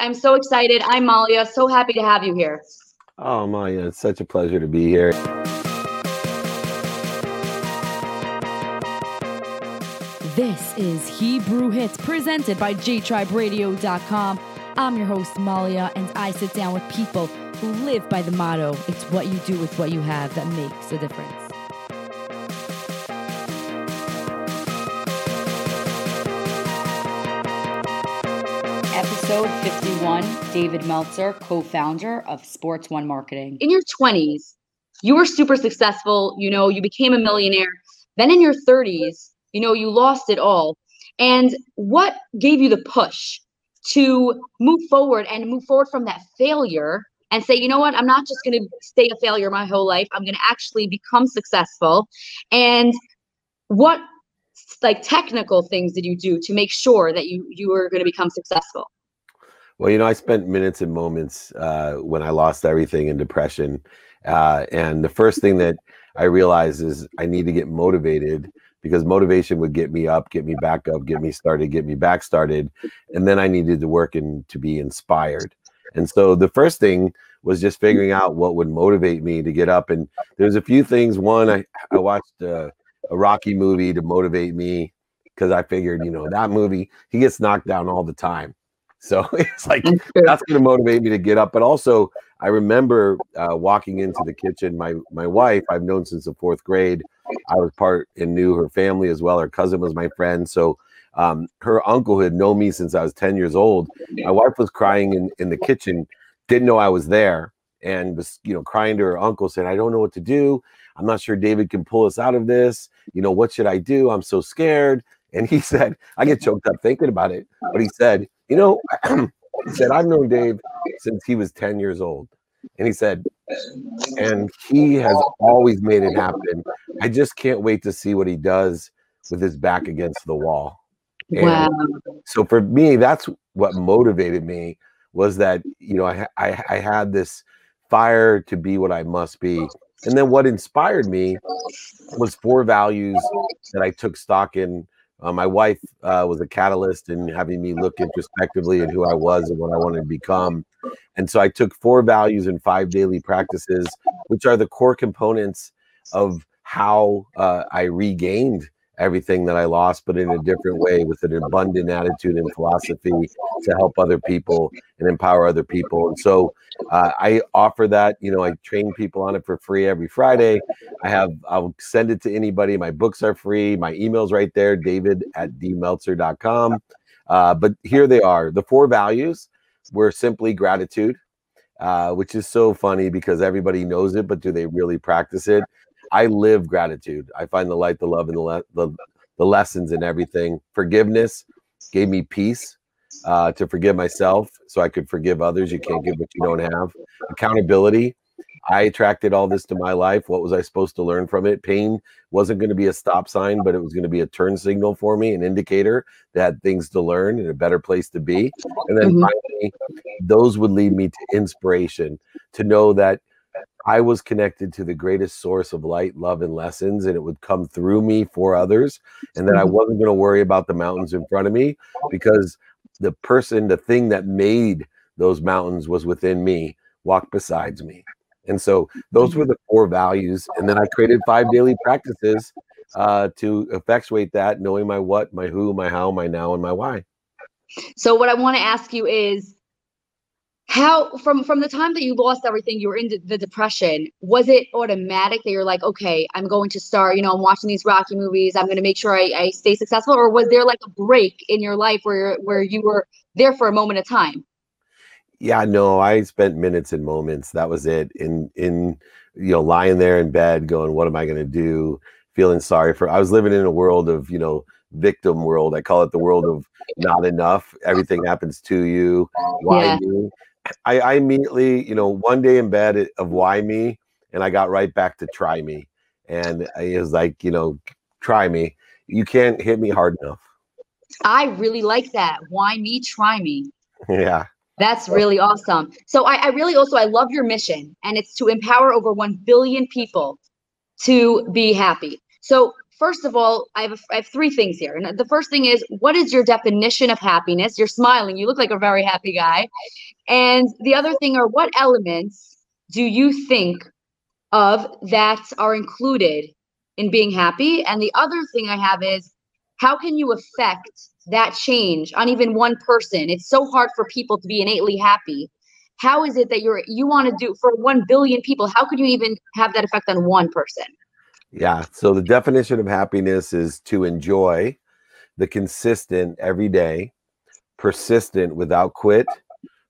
I'm so excited. I'm Malya. So happy to have you here. Oh, Malya, it's such a pleasure to be here. This is Hebrew Hits presented by JTribeRadio.com. I'm your host, Malya, and I sit down with people who live by the motto it's what you do with what you have that makes a difference. Episode 51 David Meltzer, co founder of Sports One Marketing. In your 20s, you were super successful. You know, you became a millionaire. Then in your 30s, you know, you lost it all. And what gave you the push to move forward and move forward from that failure and say, you know what, I'm not just going to stay a failure my whole life. I'm going to actually become successful. And what like technical things did you do to make sure that you you were going to become successful? Well, you know, I spent minutes and moments uh, when I lost everything in depression, uh, and the first thing that I realized is I need to get motivated because motivation would get me up, get me back up, get me started, get me back started, and then I needed to work and to be inspired. And so the first thing was just figuring out what would motivate me to get up. And there's a few things. One, I I watched. A Rocky movie to motivate me because I figured, you know, that movie, he gets knocked down all the time. So it's like that's going to motivate me to get up. But also, I remember uh, walking into the kitchen. My my wife, I've known since the fourth grade. I was part and knew her family as well. Her cousin was my friend. So um, her uncle had known me since I was 10 years old. My wife was crying in, in the kitchen, didn't know I was there, and was, you know, crying to her uncle, saying, I don't know what to do. I'm not sure David can pull us out of this. You know, what should I do? I'm so scared. And he said, I get choked up thinking about it. But he said, you know, he said, I've known Dave since he was 10 years old. And he said, and he has always made it happen. I just can't wait to see what he does with his back against the wall. And Wow. so for me, that's what motivated me was that, you know, I, I, I had this fire to be what I must be. And then what inspired me was four values that I took stock in. Uh, my wife uh, was a catalyst in having me look introspectively at who I was and what I wanted to become. And so I took four values and five daily practices, which are the core components of how uh, I regained everything that I lost, but in a different way with an abundant attitude and philosophy to help other people and empower other people. And so uh, I offer that. You know, I train people on it for free every Friday. I have, I'll send it to anybody. My books are free. My email's right there, david at dmeltzer.com. Uh, but here they are. The four values were simply gratitude, uh, which is so funny because everybody knows it, but do they really practice it? I live gratitude. I find the light, the love, and the le- the, the lessons in everything. Forgiveness gave me peace uh, to forgive myself, so I could forgive others. You can't give what you don't have. Accountability. I attracted all this to my life. What was I supposed to learn from it? Pain wasn't going to be a stop sign, but it was going to be a turn signal for me, an indicator that things to learn and a better place to be. And then Mhm. finally, those would lead me to inspiration to know that I was connected to the greatest source of light, love, and lessons, and it would come through me for others. And that I Mhm. wasn't going to worry about the mountains in front of me because the person, the thing that made those mountains was within me, walked besides me. And so those were the four values. And then I created five daily practices uh, to effectuate that, knowing my what, my who, my how, my now, and my why. So what I want to ask you is how from from the time that you lost everything you were in the depression was it automatic that you're like okay i'm going to start you know i'm watching these rocky movies i'm going to make sure I, I stay successful or was there like a break in your life where where you were there for a moment of time Yeah, no, I spent minutes and moments. That was it. In in you know, lying there in bed, going, "What am I going to do?" Feeling sorry for. I was living in a world of you know victim world. I call it the world of not enough. Everything happens to you. Why Yeah. me? I, I immediately, you know, one day in bed of why me, and I got right back to try me, and I was like, you know, try me. You can't hit me hard enough. i really like that why me try me yeah. That's really awesome. So I, I really also I love your mission, and it's to empower over one billion people to be happy. So first of all, I have, a, I have three things here. And the first thing is, what is your definition of happiness? You're smiling. You look like a very happy guy. And the other thing are, what elements do you think of that are included in being happy? And the other thing I have is, how can you affect that change on even one person? It's so hard for people to be innately happy. How is it that you're you want to do for 1 billion people? How could you even have that effect on one person? Yeah. So the definition of happiness is to enjoy the consistent every day, persistent without quit,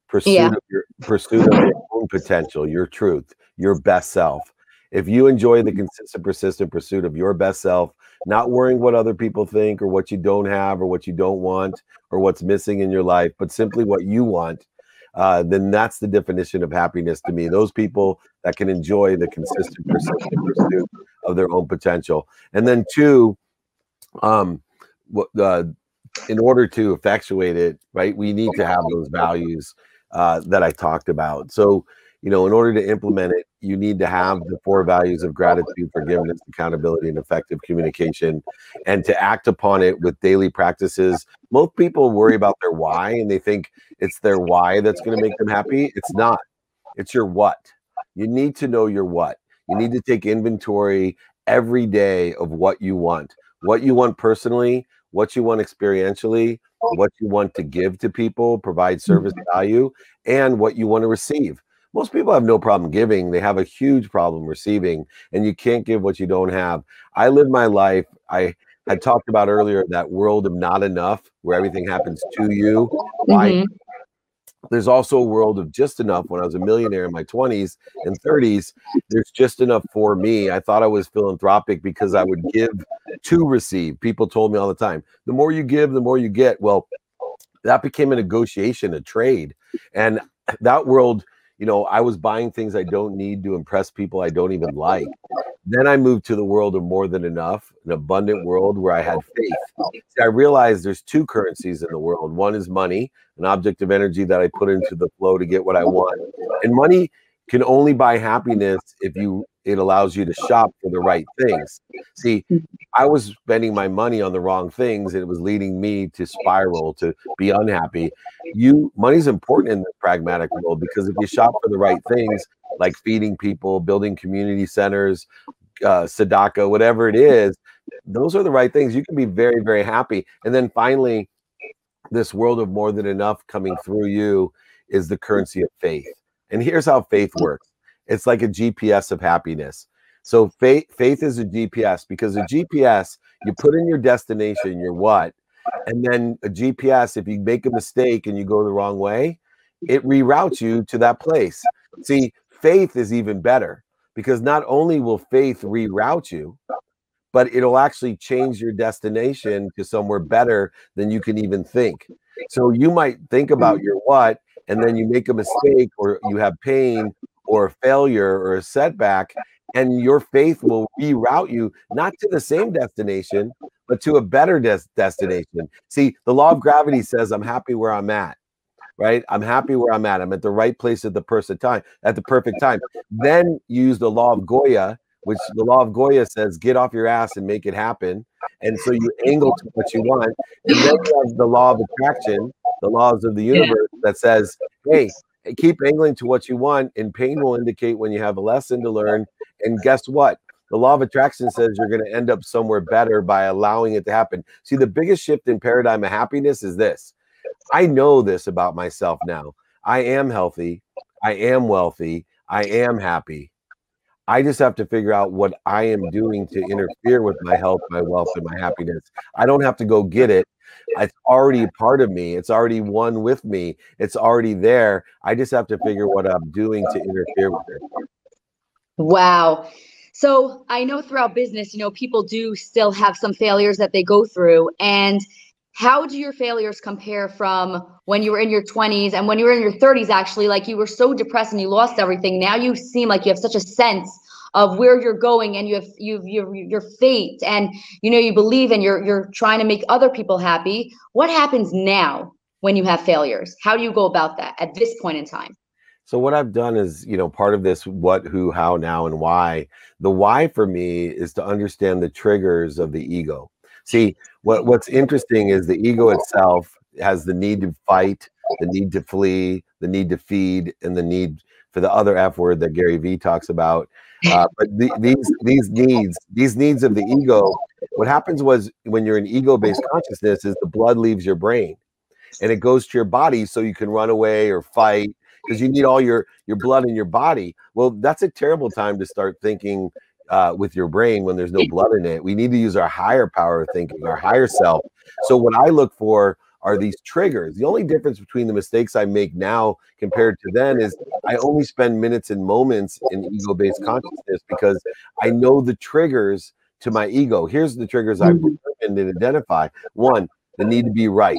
pursuit yeah. of your pursuit of your own potential, your truth, your best self. If you enjoy the mm-hmm. consistent, persistent pursuit of your best self, not worrying what other people think or what you don't have or what you don't want or what's missing in your life, but simply what you want, uh, then that's the definition of happiness to me. Those people that can enjoy the consistent, pursuit of their own potential. And then two, um, uh, in order to effectuate it, right, we need to have those values uh, that I talked about. So, you know, in order to implement it, you need to have the four values of gratitude, forgiveness, accountability, and effective communication, and to act upon it with daily practices. Most people worry about their why and they think it's their why that's going to make them happy. It's not, it's your what. You need to know your what. You need to take inventory every day of what you want, what you want personally, what you want experientially, what you want to give to people, provide service mm-hmm. value, and what you want to receive. Most people have no problem giving, they have a huge problem receiving, and you can't give what you don't have. I live my life, I had talked about earlier that world of not enough where everything happens to you. Mm-hmm there's also a world of just enough when I was a millionaire in my 20s and 30s. There's just enough for me. I thought I was philanthropic because I would give to receive. People told me all the time, the more you give, the more you get. Well, that became a negotiation, a trade. And that world you know, I was buying things I don't need to impress people I don't even like. Then I moved to the world of more than enough, an abundant world where I had faith. See, I realized there's two currencies in the world. One is money, an object of energy that I put into the flow to get what I want. And money can only buy happiness if you it allows you to shop for the right things. See, I was spending my money on the wrong things and it was leading me to spiral to be unhappy. You money's important in the pragmatic world because if you shop for the right things like feeding people, building community centers, uh, tzedakah, whatever it is, those are the right things. You can be very, very happy. And then finally, this world of more than enough coming through you is the currency of faith. And here's how faith oh. works it's like a GPS of happiness. So faith faith is a GPS because a GPS you put in your destination, your what, and then a GPS if you make a mistake and you go the wrong way, it reroutes you to that place. See, faith is even better because not only will faith reroute you, but it'll actually change your destination to somewhere better than you can even think. So you might think about mm. your what and then you make a mistake or you have pain or a failure or a setback, and your faith will reroute you not to the same destination, but to a better des- destination. See, the law of gravity says, I'm happy where I'm at. Right, I'm happy where I'm at. I'm at the right place at the perfect time. At the perfect time. Then use the law of Goya, which the law of Goya says, get off your ass and make it happen. And so you angle to what you want. And then you have the law of attraction, the laws of the universe that says, hey, keep angling to what you want, and pain will indicate when you have a lesson to learn. And guess what? The law of attraction says you're going to end up somewhere better by allowing it to happen. See, the biggest shift in paradigm of happiness is this. I know this about myself now. I am healthy. I am wealthy. I am happy. I just have to figure out what I am doing to interfere with my health, my wealth, and my happiness. I don't have to go get it. It's already part of me. It's already one with me. It's already there. I just have to figure what I'm doing to interfere with it. Wow. So I know throughout business, you know, people do still have some failures that they go through. And how do your failures compare from when you were in your 20s and when you were in your 30s actually like you were so depressed and you lost everything now you seem like you have such a sense of where you're going and you have you your your fate and you know you believe and you're you're trying to make other people happy what happens now when you have failures how do you go about that at this point in time So what I've done is, you know, part of this what, who, how, now, and why. The why for me is to understand the triggers of the ego. See, what what's interesting is the ego itself has the need to fight, the need to flee, the need to feed, and the need for the other F word that Gary Vee talks about. Uh, but the, these these needs, these needs of the ego, what happens was when you're in ego-based consciousness, is the blood leaves your brain, and it goes to your body so you can run away or fight because you need all your your blood in your body. Well, that's a terrible time to start thinking uh, with your brain when there's no blood in it. We need to use our higher power of thinking, our higher self. So what I look for are these triggers. The only difference between the mistakes I make now compared to then is I only spend minutes and moments in ego based consciousness because I know the triggers to my ego. Here's the triggers I've mm-hmm. determined and identify. One, the need to be right.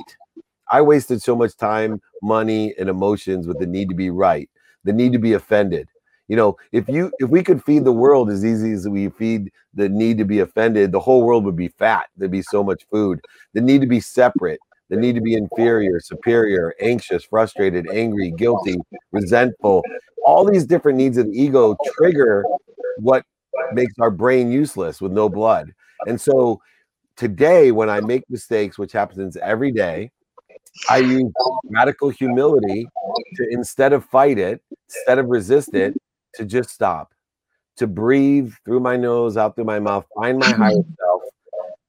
I wasted so much time, money, and emotions with the need to be right, the need to be offended. You know, if you if we could feed the world as easy as we feed the need to be offended, the whole world would be fat. There'd be so much food. The need to be separate, the need to be inferior, superior, anxious, frustrated, angry, guilty, resentful. All these different needs of the ego trigger what makes our brain useless with no blood. And so today, when I make mistakes, which happens every day, I use radical humility to instead of fight it, instead of resist it, to just stop, to breathe through my nose, out through my mouth, find my higher self,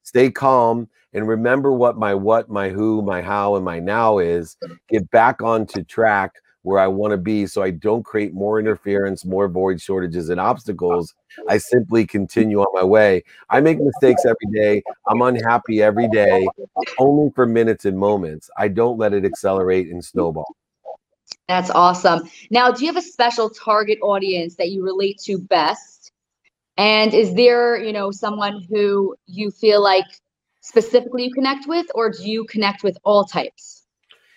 stay calm, and remember what my what, my who, my how, and my now is. Get back onto track where I want to be so I don't create more interference, more void shortages, and obstacles. I simply continue on my way. I make mistakes every day. I'm unhappy every day, only for minutes and moments. I don't let it accelerate and snowball. That's awesome. Now, do you have a special target audience that you relate to best? And is there, you know, someone who you feel like specifically you connect with, or do you connect with all types?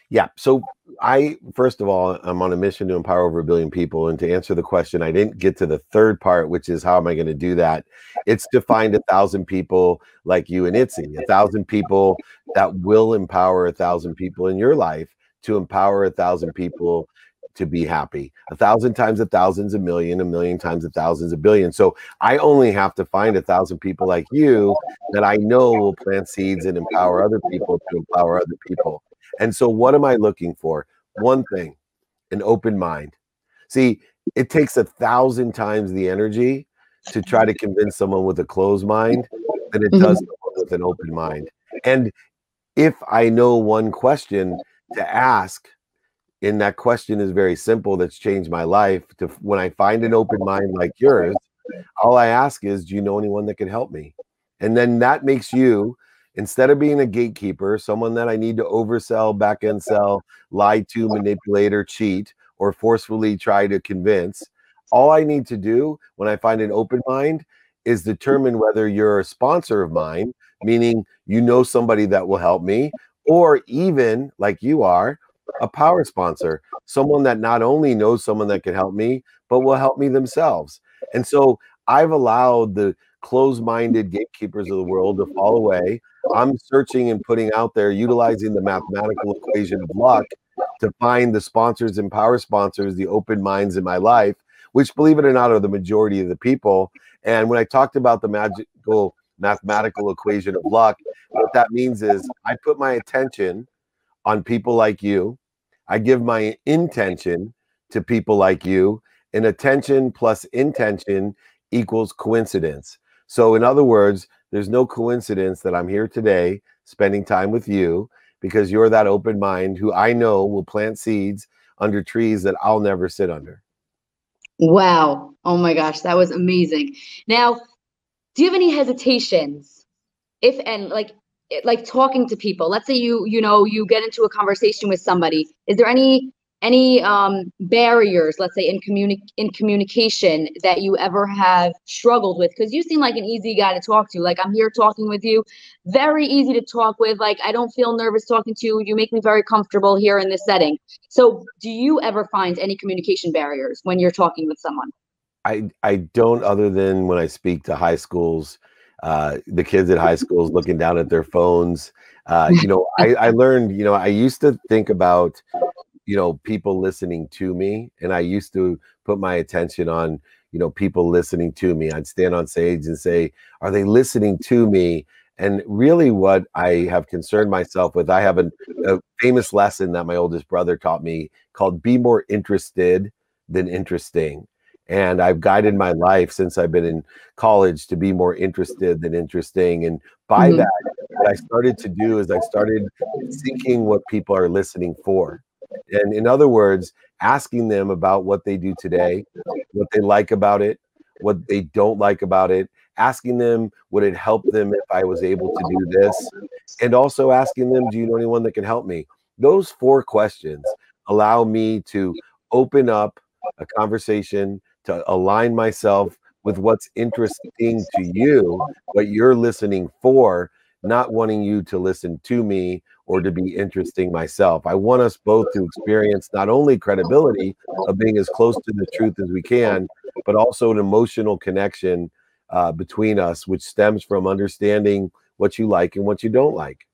Yeah. So I first of all, I'm on a mission to empower over a billion people. And to answer the question, I didn't get to the third part, which is how am I going to do that? It's to find a thousand people like you and Itzy, a thousand people that will empower a thousand people in your life to empower a thousand people to be happy. A thousand times a thousand's a million, a million times a thousand's a billion. So I only have to find a thousand people like you that I know will plant seeds and empower other people to empower other people. And so what am I looking for? One thing, an open mind. See, it takes a thousand times the energy to try to convince someone with a closed mind than it does mm-hmm. with an open mind. And if I know one question, to ask and that question is very simple that's changed my life to when i find an open mind like yours all i ask is do you know anyone that can help me? And then that makes you instead of being a gatekeeper someone that i need to oversell back end sell lie to manipulate or cheat or forcefully try to convince all i need to do when i find an open mind is determine whether you're a sponsor of mine meaning you know somebody that will help me or even like you are, a power sponsor, someone that not only knows someone that can help me, but will help me themselves. And so I've allowed the closed minded gatekeepers of the world to fall away. I'm searching and putting out there, utilizing the mathematical equation of luck to find the sponsors and power sponsors, the open minds in my life, which, believe it or not, are the majority of the people. And when I talked about the magical mathematical equation of luck. What that means is I put my attention on people like you. I give my intention to people like you, and attention plus intention equals coincidence. So, in other words, there's no coincidence that I'm here today spending time with you because you're that open mind who I know will plant seeds under trees that I'll never sit under. Wow. Oh my gosh, that was amazing. Now, do you have any hesitations if and like like talking to people. Let's say you you know you get into a conversation with somebody. Is there any any um barriers let's say in communi- in communication that you ever have struggled with? Because you seem like an easy guy to talk to. Like i'm here talking with you. Very easy to talk with. Like i don't feel nervous talking to you. You make me very comfortable here in this setting. So do you ever find any communication barriers when you're talking with someone? I I don't other than when I speak to high schools, uh, the kids at high schools looking down at their phones. Uh, you know, I, I learned. You know, I used to think about you know people listening to me and i used to put my attention on you know people listening to me i'd stand on stage and say are they listening to me and really what i have concerned myself with i have a, a famous lesson that my oldest brother taught me called be more interested than interesting and I've guided my life since I've been in college to be more interested than interesting. And by mm-hmm. that, what I started to do is I started seeking what people are listening for. And in other words, asking them about what they do today, what they like about it, what they don't like about it, asking them would it help them if I was able to do this, and also asking them, do you know anyone that can help me? Those four questions allow me to open up a conversation to align myself with what's interesting to you, what you're listening for, not wanting you to listen to me or to be interesting myself. I want us both to experience not only credibility of being as close to the truth as we can, but also an emotional connection uh, between us, which stems from understanding what you like and what you don't like.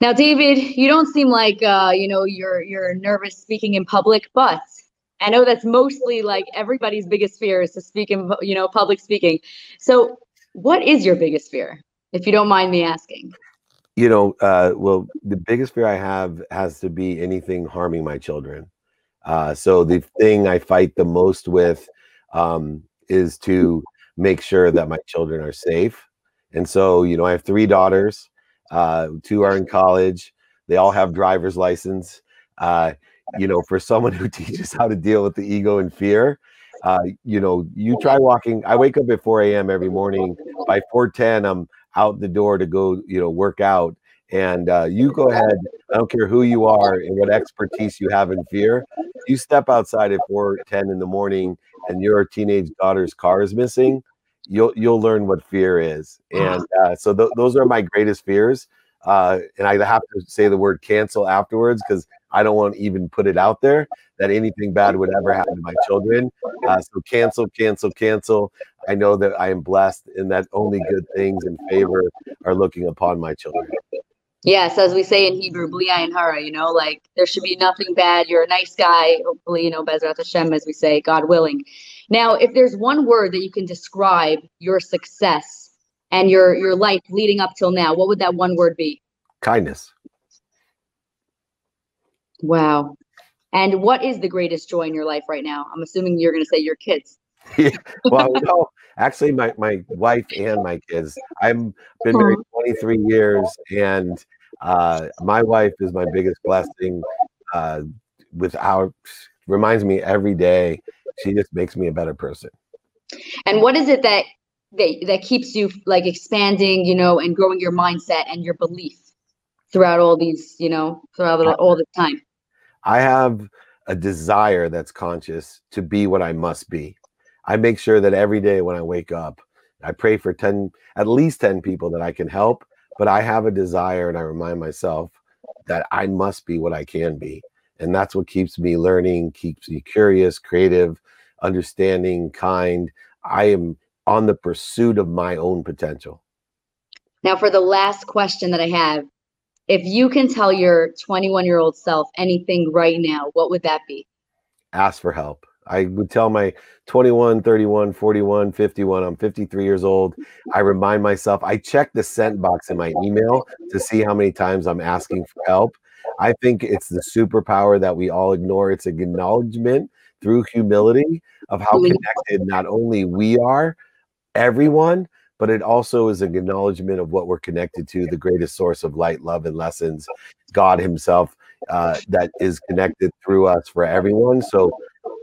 Now, David, you don't seem like uh, you know you're you're nervous speaking in public, but I know that's mostly like everybody's biggest fear is to speak in, you know, public speaking. So, what is your biggest fear, if you don't mind me asking? You know, uh, well, the biggest fear I have has to be anything harming my children. Uh, so the thing I fight the most with um, is to make sure that my children are safe. And so, you know, I have three daughters. Uh, two are in college. They all have driver's license. Uh, you know, for someone who teaches how to deal with the ego and fear, uh, you know, you try walking. I wake up at 4 a.m. every morning. By 4:10, I'm out the door to go, you know, work out. And uh, you go ahead. I don't care who you are and what expertise you have in fear. You step outside at 4:10 in the morning, and your teenage daughter's car is missing. You'll you'll learn what fear is. And uh, so th- those are my greatest fears. Uh, and I have to say the word cancel afterwards because I don't want to even put it out there that anything bad would ever happen to my children. Uh, so cancel, cancel, cancel. I know that I am blessed and that only good things and favor are looking upon my children. Yes, as we say in Hebrew, Bli ayin hara, you know, like there should be nothing bad. You're a nice guy. Hopefully, you know, Bezrat Hashem, as we say, God willing. Now, if there's one word that you can describe your success and your your life leading up till now, what would that one word be? Kindness. Wow. And what is the greatest joy in your life right now? I'm assuming you're going to say your kids. yeah. Well, no, actually, my, my wife and my kids. I've been married 23 years, and uh, my wife is my biggest blessing. Uh, with our reminds me every day. She just makes me a better person. And what is it that that that keeps you like expanding, you know, and growing your mindset and your belief throughout all these, you know, throughout all the time? I have a desire that's conscious to be what I must be. I make sure that every day when I wake up, I pray for 10, at least 10 people that I can help, but I have a desire and I remind myself that I must be what I can be. And that's what keeps me learning, keeps me curious, creative, understanding, kind. I am on the pursuit of my own potential. Now, for the last question that I have, if you can tell your 21 year old self anything right now, what would that be? Ask for help. I would tell my 21, 31, 41, 51, I'm 53 years old. I remind myself, I check the sent box in my email to see how many times I'm asking for help. I think it's the superpower that we all ignore. It's acknowledgement through humility of how connected not only we are, everyone, but it also is an acknowledgement of what we're connected to the greatest source of light, love, and lessons, God Himself, uh, that is connected through us for everyone. So,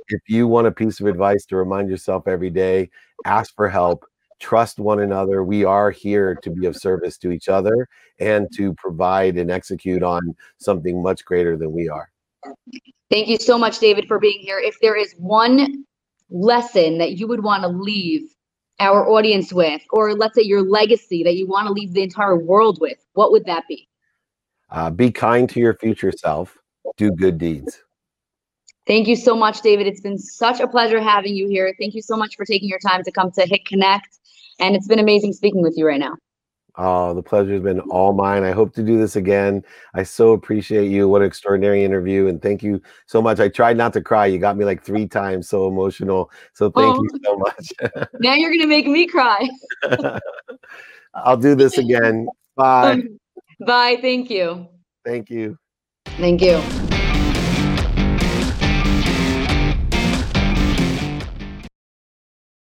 if you want a piece of advice to remind yourself every day, ask for help, trust one another. We are here to be of service to each other and to provide and execute on something much greater than we are. Thank you so much, David, for being here. If there is one lesson that you would want to leave our audience with, or let's say your legacy that you want to leave the entire world with, what would that be? Uh, be kind to your future self, do good deeds. Thank you so much, David. It's been such a pleasure having you here. Thank you so much for taking your time to come to Hit Connect. And it's been amazing speaking with you right now. Oh, the pleasure has been all mine. I hope to do this again. I so appreciate you. What an extraordinary interview. And thank you so much. I tried not to cry. You got me like three times so emotional. So thank Oh. you so much. Now you're gonna make me cry. I'll do this again. Bye. Um, bye. Thank you. Thank you. Thank you.